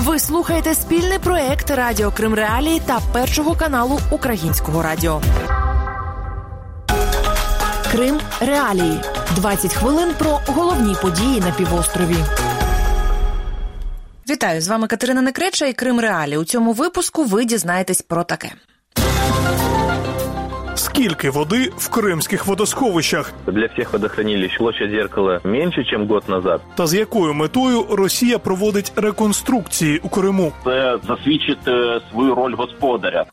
Ви слухаєте спільний проект Радіо Крим Реалії та Першого каналу Українського радіо. Крим Реалії. 20 хвилин про головні події на півострові. Вітаю з вами Катерина Некреча і Крим Реалі. У цьому випуску ви дізнаєтесь про таке. Скільки води в кримських водосховищах? Для всіх водохранилищ площадь зеркала менше, ніж год назад. Та з якою метою Росія проводить реконструкції у Криму? Це засвідчить е, свою роль господаря.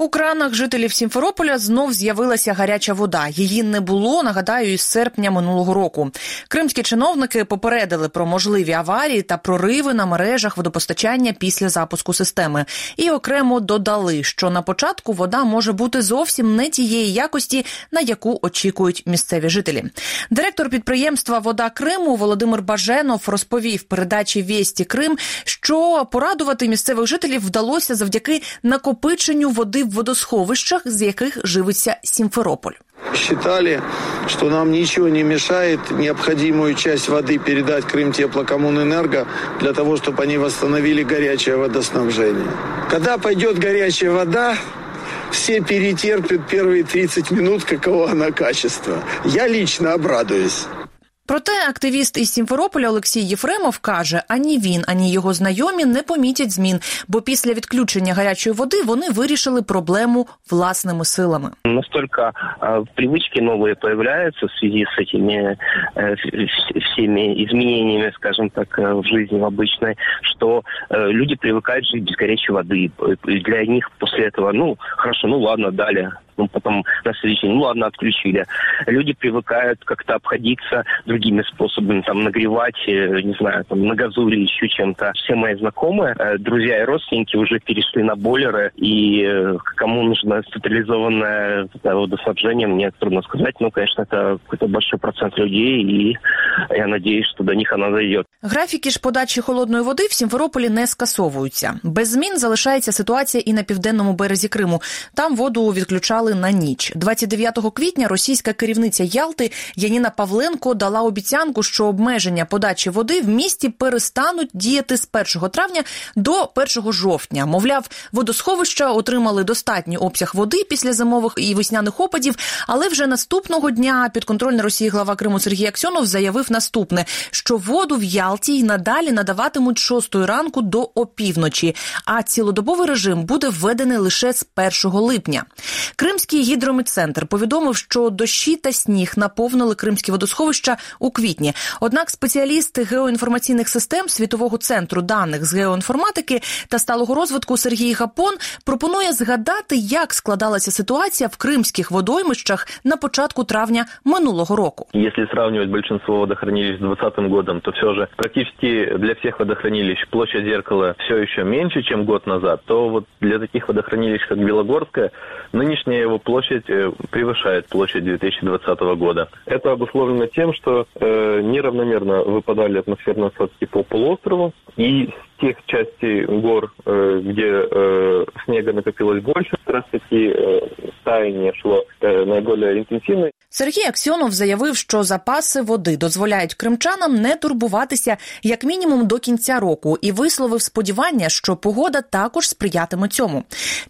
У кранах жителів Сімферополя знов з'явилася гаряча вода. Її не було, нагадаю, із серпня минулого року. Кримські чиновники попередили про можливі аварії та прориви на мережах водопостачання після запуску системи. І окремо додали, що на початку вода може бути зовсім не тієї якості, на яку очікують місцеві жителі. Директор підприємства Вода Криму Володимир Баженов розповів передачі Вєсті Крим, що порадувати місцевих жителів вдалося завдяки накопиченню води в водосховищах, з яких живиться Сімферополь. Считали, что нам ничего не мешает необходимую часть воды передать Крым Теплокоммунэнерго для того, чтобы они восстановили горячее водоснабжение. Когда пойдет горячая вода, все перетерпят первые 30 минут, каково она качество. Я лично обрадуюсь. Проте активіст із Сімферополя Олексій Єфремов каже: ані він, ані його знайомі не помітять змін, бо після відключення гарячої води вони вирішили проблему власними силами. Настолько э, привычки новые появляются в связи с этими э, всеми изменениями, скажем так, э, в жизни в обычной, что э, люди привыкают жить без горячей воды. И для них после этого, ну, хорошо, ну ладно, дали ну, потом на следующий день, ну ладно, отключили. Люди привыкают как-то обходиться другими способами, там, нагревать, э, не знаю, там, на газу или еще чем-то. Все мои знакомые, э, друзья и родственники уже перешли на бойлеры, и э, кому нужно централизованное водоснабжение, мне трудно сказать, ну, конечно, это какой-то большой процент людей, и я надеюсь, что до них она дойдет. Графіки ж подачі холодної води в Сімферополі не скасовуються. Без змін залишається ситуація і на південному березі Криму. Там воду відключали на ніч. 29 квітня російська керівниця Ялти Яніна Павленко дала обіцянку, що обмеження подачі води в місті перестануть діяти з 1 травня до 1 жовтня. Мовляв, водосховища отримали достатній обсяг води після зимових і весняних опадів. Але вже наступного дня підконтрольний Росії глава Криму Сергій Аксьонов заявив наступне: що воду в Ялті й надалі надаватимуть 6 ранку до опівночі, а цілодобовий режим буде введений лише з 1 липня. Кримський гідрометцентр повідомив, що дощі та сніг наповнили кримські водосховища у квітні. Однак спеціалісти геоінформаційних систем світового центру даних з геоінформатики та сталого розвитку Сергій Гапон пропонує згадати, як складалася ситуація в кримських водоймищах на початку травня минулого року. Если сравнивать большинство водохранилищ с 2020 годом, то все же практически для всех водохранилищ площадь зеркала все еще меньше, чем год назад, то вот для таких водохранилищ, как Белогорская, нынешняя его площадь э, превышает площадь 2020 года. Это обусловлено тем, что э, неравномерно выпадали атмосферные осадки по полуострову, и с с тех частей гор, э, где э, снега накопилось больше, как раз таки э, таяние шло э, наиболее интенсивно. Сергій Аксьонов заявив, що запаси води дозволяють кримчанам не турбуватися як мінімум до кінця року, і висловив сподівання, що погода також сприятиме цьому.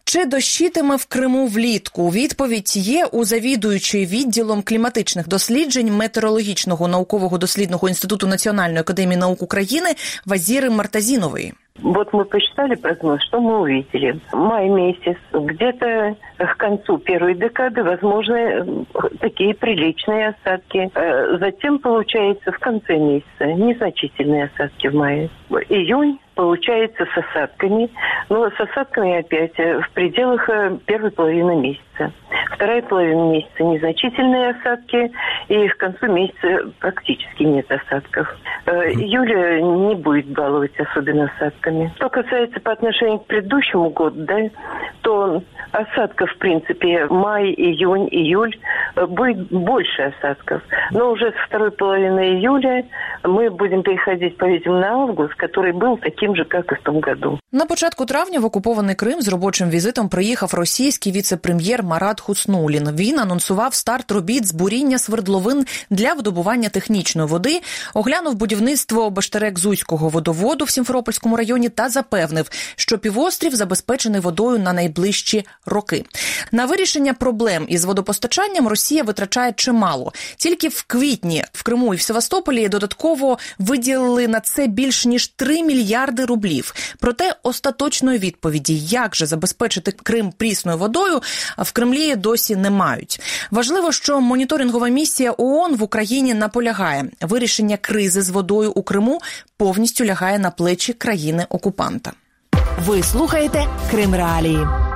Чи дощитиме в Криму влітку? Відповідь є у завідуючої відділом кліматичних досліджень метеорологічного наукового дослідного інституту Національної академії наук України Вазіри Мартазінової. Вот мы посчитали прогноз, что мы увидели. Май месяц, где-то к концу первой декады возможны такие приличные осадки. Э, Затем, получается, в конце месяца незначительные осадки в мае. Июнь получается с осадками, но с осадками опять э, в пределах э, первой половины месяца. Вторая половина месяца незначительные осадки, и к концу месяца практически нет осадков. Э, Июля не будет баловать особенно осадками. Что касается по отношению к предыдущему году, да, то осадков, в принципе, май, июнь, июль будет больше осадков. Но уже со второй половины июля мы будем переходить, по-видимому, на август, который был таким же, как и в том году. На початку травня в окупований Крим з робочим візитом приїхав російський віце-прем'єр Марат Хуцнулін. Він анонсував старт робіт з буріння свердловин для видобування технічної води, оглянув будівництво Баштерек-Зуйського водоводу в Сімферопольському районі та запевнив, що півострів забезпечений водою на найближчі роки. На вирішення проблем із водопостачанням Росія витрачає чимало. Тільки в квітні в Криму і в Севастополі додатково виділили на це більш ніж 3 мільярди рублів. Проте остаточної відповіді, як же забезпечити Крим прісною водою, в Кремлі досі не мають. Важливо, що моніторингова місія ООН в Україні наполягає вирішення кризи з водою у Криму повністю лягає на плечі країни окупанта. Ви слухаєте Крим Реалії.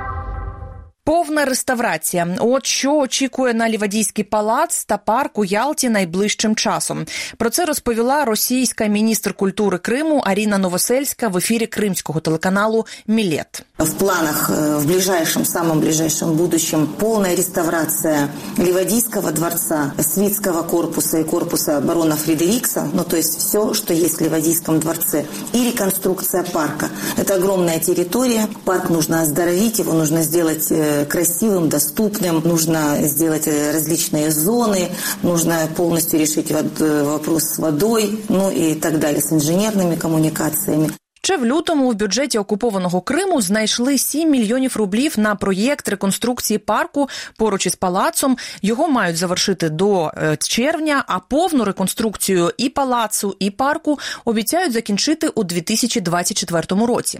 Повна реставрація. От що очікує на Лівадійський палац та парк у Ялті найближчим часом. Про це розповіла російська міністр культури Криму Аріна Новосельська в ефірі кримського телеканалу Мілет. В планах э, в ближайшем, самом ближайшем будущем полная реставрация Ливадийского дворца, Свитского корпуса и корпуса барона Фредерикса, ну то есть все, что есть в Ливадийском дворце, и реконструкция парка. Это огромная территория, парк нужно оздоровить, его нужно сделать э, красивым, доступным, нужно сделать э, различные зоны, нужно полностью решить вопрос с водой, ну и так далее, с инженерными коммуникациями. Ще в лютому в бюджеті окупованого Криму знайшли 7 мільйонів рублів на проєкт реконструкції парку поруч із палацом. Його мають завершити до е, червня, а повну реконструкцію і палацу, і парку обіцяють закінчити у 2024 році.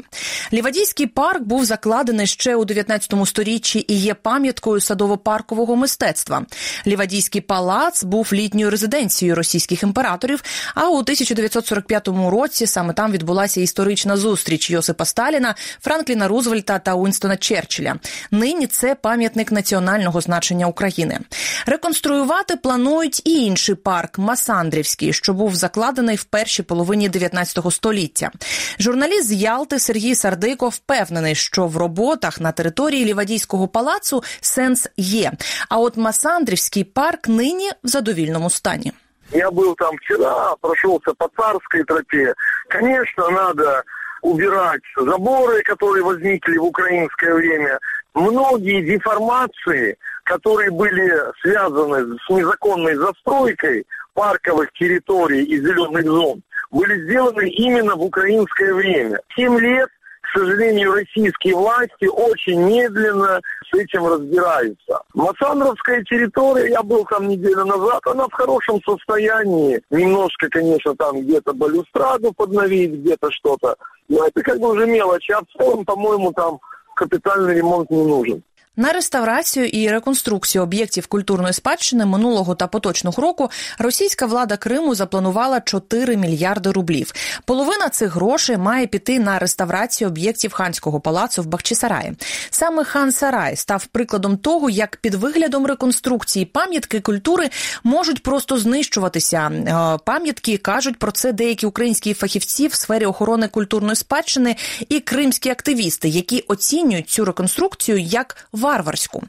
Лівадійський парк був закладений ще у 19 сторіччі і є пам'яткою садово-паркового мистецтва. Лівадійський палац був літньою резиденцією російських імператорів. А у 1945 році саме там відбулася історична історична зустріч Йосипа Сталіна, Франкліна Рузвельта та Уінстона Черчилля. Нині це пам'ятник національного значення України. Реконструювати планують і інший парк Масандрівський, що був закладений в першій половині 19 століття. Журналіст з Ялти Сергій Сардико впевнений, що в роботах на території Лівадійського палацу сенс є. А от Масандрівський парк нині в задовільному стані. Я был там вчера, прошелся по царской тропе. Конечно, надо убирать заборы, которые возникли в украинское время. Многие деформации, которые были связаны с незаконной застройкой парковых территорий и зеленых зон, были сделаны именно в украинское время. Семь лет сожалению, российские власти очень медленно с этим разбираются. Массандровская территория, я был там неделю назад, она в хорошем состоянии. Немножко, конечно, там где-то балюстраду подновить, где-то что-то. Но это как бы уже мелочи. А в целом, по-моему, там капитальный ремонт не нужен. На реставрацію і реконструкцію об'єктів культурної спадщини минулого та поточного року російська влада Криму запланувала 4 мільярди рублів. Половина цих грошей має піти на реставрацію об'єктів ханського палацу в Бахчисараї. Саме хан Сарай став прикладом того, як під виглядом реконструкції пам'ятки культури можуть просто знищуватися. Е, пам'ятки кажуть про це деякі українські фахівці в сфері охорони культурної спадщини і кримські активісти, які оцінюють цю реконструкцію як варварську.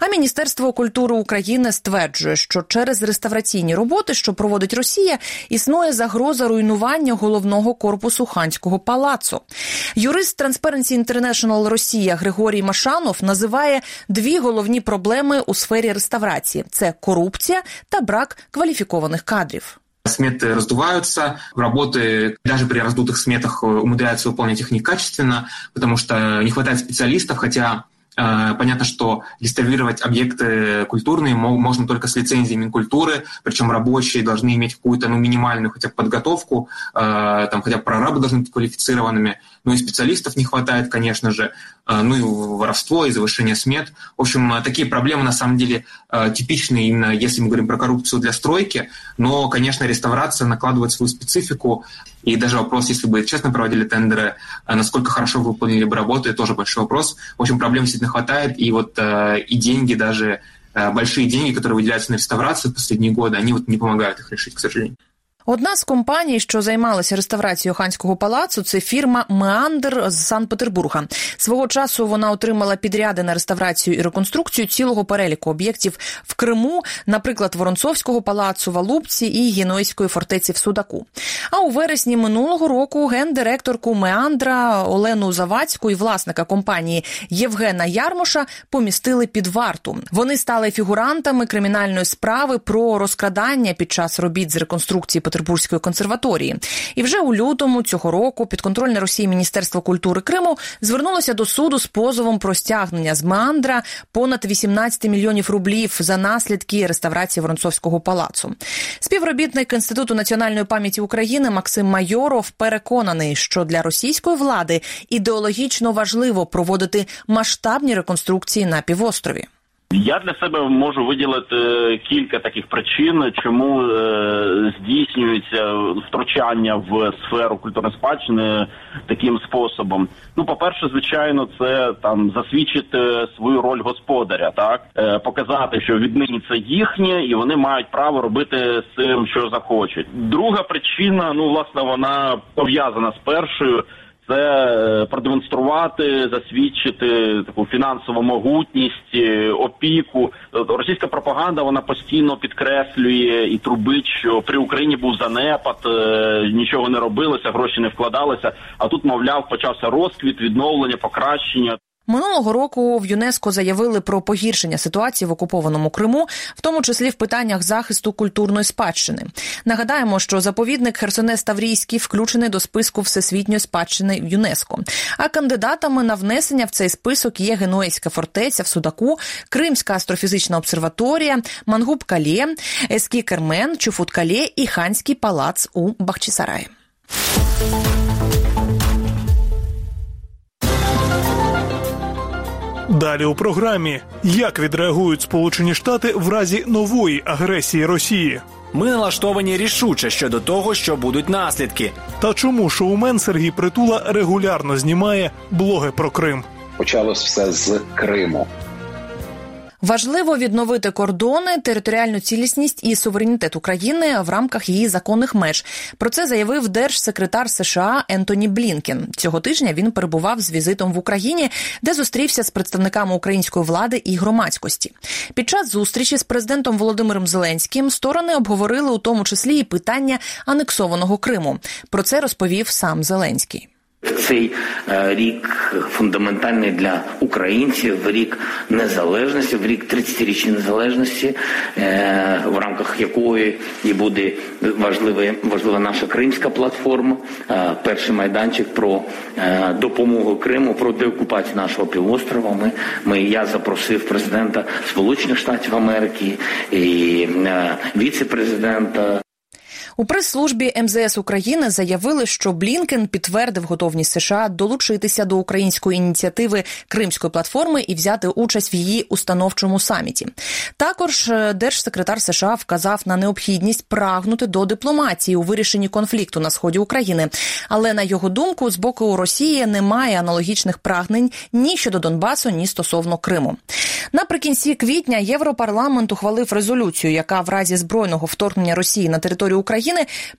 А Міністерство культури України стверджує, що через реставраційні роботи, що проводить Росія, існує загроза руйнування головного корпусу ханського палацу. Юрист Transparency International Росія Григорій Машанов називає дві головні проблеми у сфері реставрації: це корупція та брак кваліфікованих кадрів. Сметы раздуваются, работы даже при раздутых сметах умудряются выполнять их некачественно, потому что не хватает специалистов, хотя Э, понятно, что реставрировать объекты культурные можно только с лицензией Минкультуры, причем рабочие должны иметь какую-то ну, минимальную хотя бы подготовку, э, там хотя бы прорабы должны быть квалифицированными, ну и специалистов не хватает, конечно же, э, ну и воровство, и завышение смет. В общем, такие проблемы на самом деле типичны именно если мы говорим про коррупцию для стройки, но, конечно, реставрация накладывает свою специфику, и даже вопрос, если бы честно проводили тендеры, насколько хорошо выполнили бы работы, тоже большой вопрос. В общем, проблем действительно хватает, и вот э, и деньги даже, э, большие деньги, которые выделяются на реставрацию в последние годы, они вот не помогают их решить, к сожалению. Одна з компаній, що займалася реставрацією ханського палацу, це фірма Меандр з Санкт-Петербурга. Свого часу вона отримала підряди на реставрацію і реконструкцію цілого переліку об'єктів в Криму, наприклад, Воронцовського палацу, Валубці і Гінойської фортеці в Судаку. А у вересні минулого року гендиректорку Меандра Олену Завадську і власника компанії Євгена Ярмоша помістили під варту. Вони стали фігурантами кримінальної справи про розкрадання під час робіт з реконструкції Петербурзької консерваторії. І вже у лютому цього року підконтрольне Росії Міністерство культури Криму звернулося до суду з позовом про стягнення з Меандра понад 18 мільйонів рублів за наслідки реставрації Воронцовського палацу. Співробітник інституту національної пам'яті України Максим Майоров переконаний, що для російської влади ідеологічно важливо проводити масштабні реконструкції на півострові. Я для себе можу виділити кілька таких причин, чому е, здійснюється втручання в сферу культурної спадщини таким способом. Ну, по-перше, звичайно, це там засвідчити свою роль господаря, так е, показати, що віднині це їхнє, і вони мають право робити з цим, що захочуть. Друга причина, ну власне, вона пов'язана з першою це е, продемонструвати, засвідчити таку фінансову могутність, е, опіку. Російська пропаганда вона постійно підкреслює і трубить, що при Україні був занепад, е, нічого не робилося, гроші не вкладалися. А тут, мовляв, почався розквіт, відновлення, покращення. Минулого року в ЮНЕСКО заявили про погіршення ситуації в окупованому Криму, в тому числі в питаннях захисту культурної спадщини. Нагадаємо, що заповідник Херсонес Таврійський включений до списку всесвітньої спадщини в ЮНЕСКО. А кандидатами на внесення в цей список є Генуейська фортеця в Судаку, Кримська астрофізична обсерваторія, Мангуб Калє, Ескі Кермен, Чуфут Калє і Ханський палац у Бахчисараї. Далі у програмі як відреагують Сполучені Штати в разі нової агресії Росії. Ми налаштовані рішуче щодо того, що будуть наслідки. Та чому шоумен Сергій Притула регулярно знімає блоги про Крим? Почалось все з Криму. Важливо відновити кордони, територіальну цілісність і суверенітет України в рамках її законних меж. Про це заявив держсекретар США Ентоні Блінкен. Цього тижня він перебував з візитом в Україні, де зустрівся з представниками української влади і громадськості. Під час зустрічі з президентом Володимиром Зеленським сторони обговорили у тому числі і питання анексованого Криму. Про це розповів сам Зеленський. Цей е, рік фундаментальний для українців, рік незалежності, в рік 30-річної незалежності, е, в рамках якої і буде важлива, важлива наша кримська платформа, е, перший майданчик про допомогу Криму, про деокупацію нашого півострова. Ми, ми я запросив президента Сполучених Штатів Америки і віце-президента у прес-службі МЗС України заявили, що Блінкен підтвердив готовність США долучитися до української ініціативи Кримської платформи і взяти участь в її установчому саміті. Також е, держсекретар США вказав на необхідність прагнути до дипломатії у вирішенні конфлікту на сході України. Але на його думку, з боку Росії немає аналогічних прагнень ні щодо Донбасу, ні стосовно Криму. Наприкінці квітня Європарламент ухвалив резолюцію, яка в разі збройного вторгнення Росії на територію України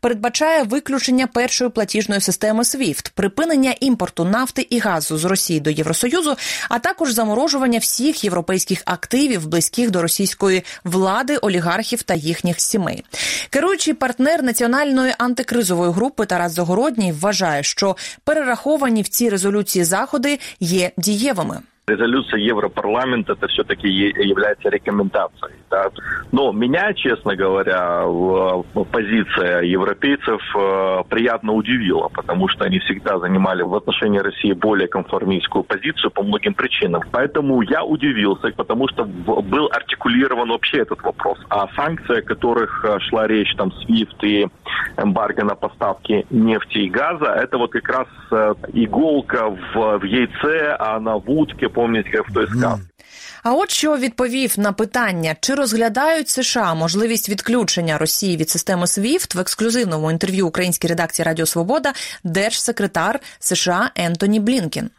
передбачає виключення першої платіжної системи SWIFT, припинення імпорту нафти і газу з Росії до Євросоюзу, а також заморожування всіх європейських активів, близьких до російської влади, олігархів та їхніх сімей. Керуючий партнер національної антикризової групи Тарас Загородній вважає, що перераховані в цій резолюції заходи є дієвими. Резолюция Европарламента это все-таки является рекомендацией. Да? Но меня, честно говоря, позиция европейцев э, приятно удивила, потому что они всегда занимали в отношении России более конформистскую позицию по многим причинам. Поэтому я удивился, потому что был артикулирован вообще этот вопрос. А санкции, о которых э, шла речь, там, SWIFT и эмбарго на поставки нефти и газа, это вот как раз э, иголка в, в яйце, а на вудке пам'ятка в той сказці. А от що відповів на питання, чи розглядають США можливість відключення Росії від системи SWIFT в ексклюзивному інтерв'ю українській редакції Радіо Свобода держсекретар США Ентоні Блінкен.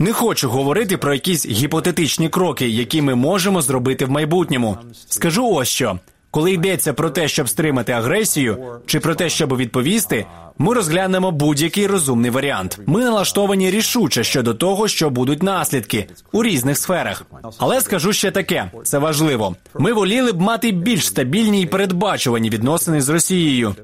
Не хочу говорити про якісь гіпотетичні кроки, які ми можемо зробити в майбутньому. Скажу ось що Коли йдеться про те, щоб стримати агресію, чи про те, щоб відповісти, ми розглянемо будь-який розумний варіант. Ми налаштовані рішуче щодо того, що будуть наслідки у різних сферах. Але скажу ще таке: це важливо. Ми воліли б мати більш стабільні і передбачувані відносини з Росією.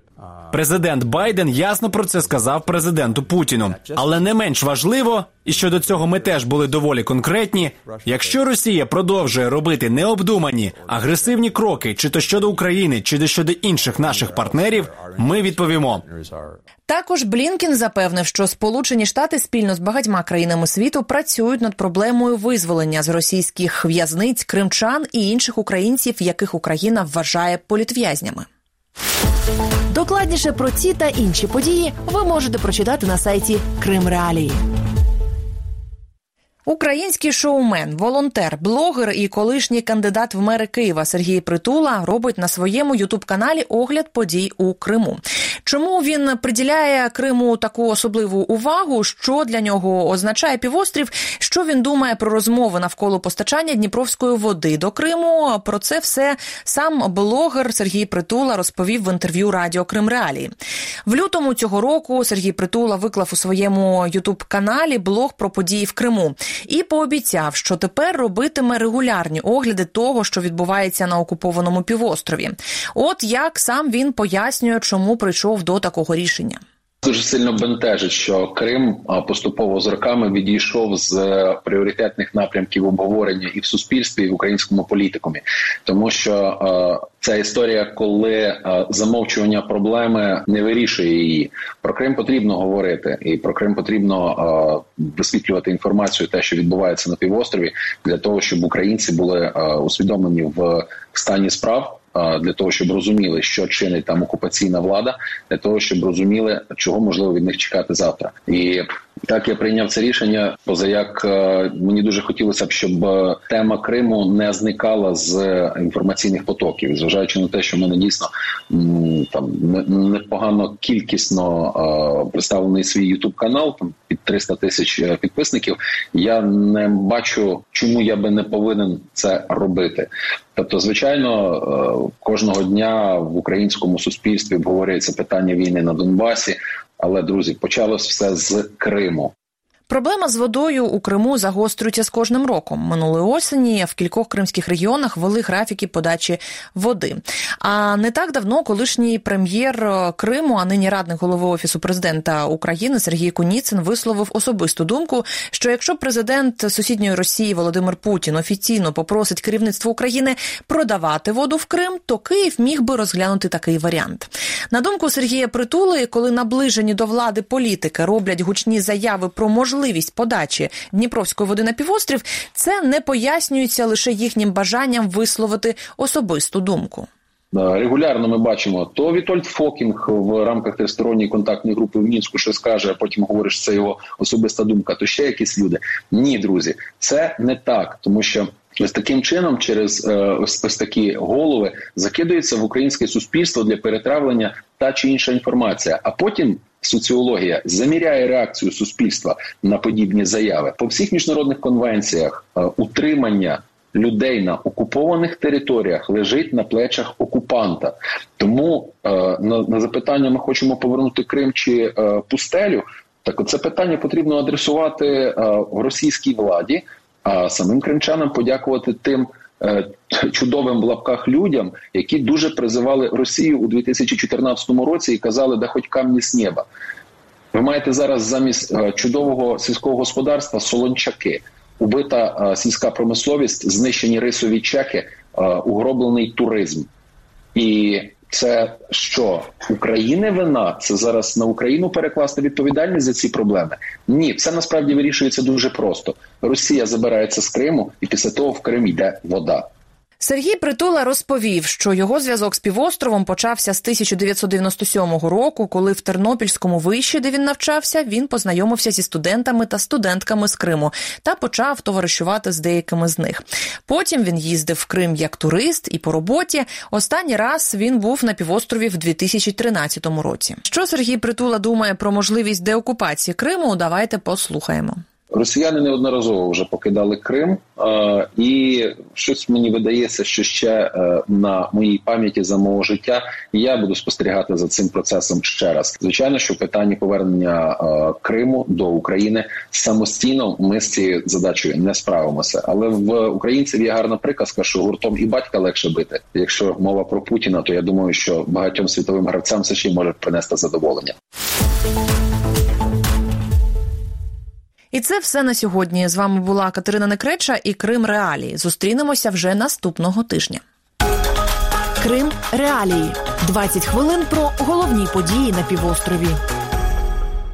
Президент Байден ясно про це сказав президенту Путіну. Але не менш важливо, і щодо цього ми теж були доволі конкретні. Якщо Росія продовжує робити необдумані агресивні кроки, чи то щодо України, чи то щодо інших наших партнерів, ми відповімо. Також Блінкін запевнив, що Сполучені Штати спільно з багатьма країнами світу працюють над проблемою визволення з російських в'язниць кримчан і інших українців, яких Україна вважає політв'язнями. Докладніше про ці та інші події ви можете прочитати на сайті Крим Реалії. Український шоумен, волонтер, блогер і колишній кандидат в мери Києва Сергій Притула робить на своєму ютуб-каналі огляд подій у Криму. Чому він приділяє Криму таку особливу увагу? Що для нього означає півострів? Що він думає про розмови навколо постачання Дніпровської води до Криму? Про це все сам блогер Сергій Притула розповів в інтерв'ю Радіо Крим Реалії. В лютому цього року Сергій Притула виклав у своєму ютуб-каналі блог про події в Криму і пообіцяв, що тепер робитиме регулярні огляди того, що відбувається на окупованому півострові. От як сам він пояснює, чому прийшов до такого рішення. Дуже сильно бентежить, що Крим поступово з роками відійшов з е, пріоритетних напрямків обговорення і в суспільстві, і в українському політикумі, тому що е, ця історія, коли е, замовчування проблеми не вирішує її. Про Крим потрібно говорити, і про Крим потрібно висвітлювати інформацію, те, що відбувається на півострові, для того, щоб українці були усвідомлені в стані справ для того, щоб розуміли, що чинить там окупаційна влада, для того, щоб розуміли, чого можливо від них чекати завтра, і так я прийняв це рішення. Позаяк е, мені дуже хотілося б, щоб е, тема Криму не зникала з інформаційних потоків, зважаючи на те, що в мене дійсно там непогано кількісно е, представлений свій ютуб канал, там під 300 тисяч підписників. Я не бачу, чому я би не повинен це робити. Тобто, звичайно, кожного дня в українському суспільстві обговорюється питання війни на Донбасі. Але друзі, почалось все з Криму. Проблема з водою у Криму загострюється з кожним роком. Минулої осені в кількох кримських регіонах вели графіки подачі води. А не так давно колишній прем'єр Криму, а нині радник голови офісу президента України Сергій Куніцин висловив особисту думку, що якщо президент сусідньої Росії Володимир Путін офіційно попросить керівництво України продавати воду в Крим, то Київ міг би розглянути такий варіант. На думку Сергія Притули, коли наближені до влади політики роблять гучні заяви про можливість можливість подачі Дніпровської води на півострів, це не пояснюється лише їхнім бажанням висловити особисту думку. Регулярно ми бачимо то Вітольд Фокін в рамках тристоронньої контактної групи в Мінську щось скаже, а потім говориш, це його особиста думка. То ще якісь люди. Ні, друзі, це не так, тому що ось таким чином, через е, ось, ось такі голови, закидується в українське суспільство для перетравлення та чи інша інформація. А потім соціологія заміряє реакцію суспільства на подібні заяви по всіх міжнародних конвенціях е, утримання. Людей на окупованих територіях лежить на плечах окупанта, тому е, на на запитання ми хочемо повернути Крим чи е, пустелю. Так, це питання потрібно адресувати е, російській владі, а самим кримчанам подякувати тим чудовим в лапках людям, які дуже призивали Росію у 2014 році і казали, да хоч камні з неба. Ви маєте зараз замість е, чудового сільського господарства солончаки, убита е, сільська промисловість, знищені рисові чеки, угроблений туризм. І це що України вина? Це зараз на Україну перекласти відповідальність за ці проблеми? Ні, все насправді вирішується дуже просто. Росія забирається з Криму, і після того в Крим йде вода. Сергій Притула розповів, що його зв'язок з півостровом почався з 1997 року, коли в Тернопільському виші, де він навчався, він познайомився зі студентами та студентками з Криму та почав товаришувати з деякими з них. Потім він їздив в Крим як турист і по роботі. Останній раз він був на півострові в 2013 році. Що Сергій Притула думає про можливість деокупації Криму? Давайте послухаємо. Росіяни неодноразово вже покидали Крим, е, і щось мені видається, що ще е, на моїй пам'яті за мого життя я буду спостерігати за цим процесом ще раз. Звичайно, що питання повернення е, Криму до України самостійно ми з цією задачею не справимося. Але в українців є гарна приказка, що гуртом і батька легше бити. Якщо мова про Путіна, то я думаю, що багатьом світовим гравцям це ще може принести задоволення. І це все на сьогодні. З вами була Катерина Некреча і Крим Реалії. Зустрінемося вже наступного тижня. Крим Реалії 20 хвилин про головні події на півострові.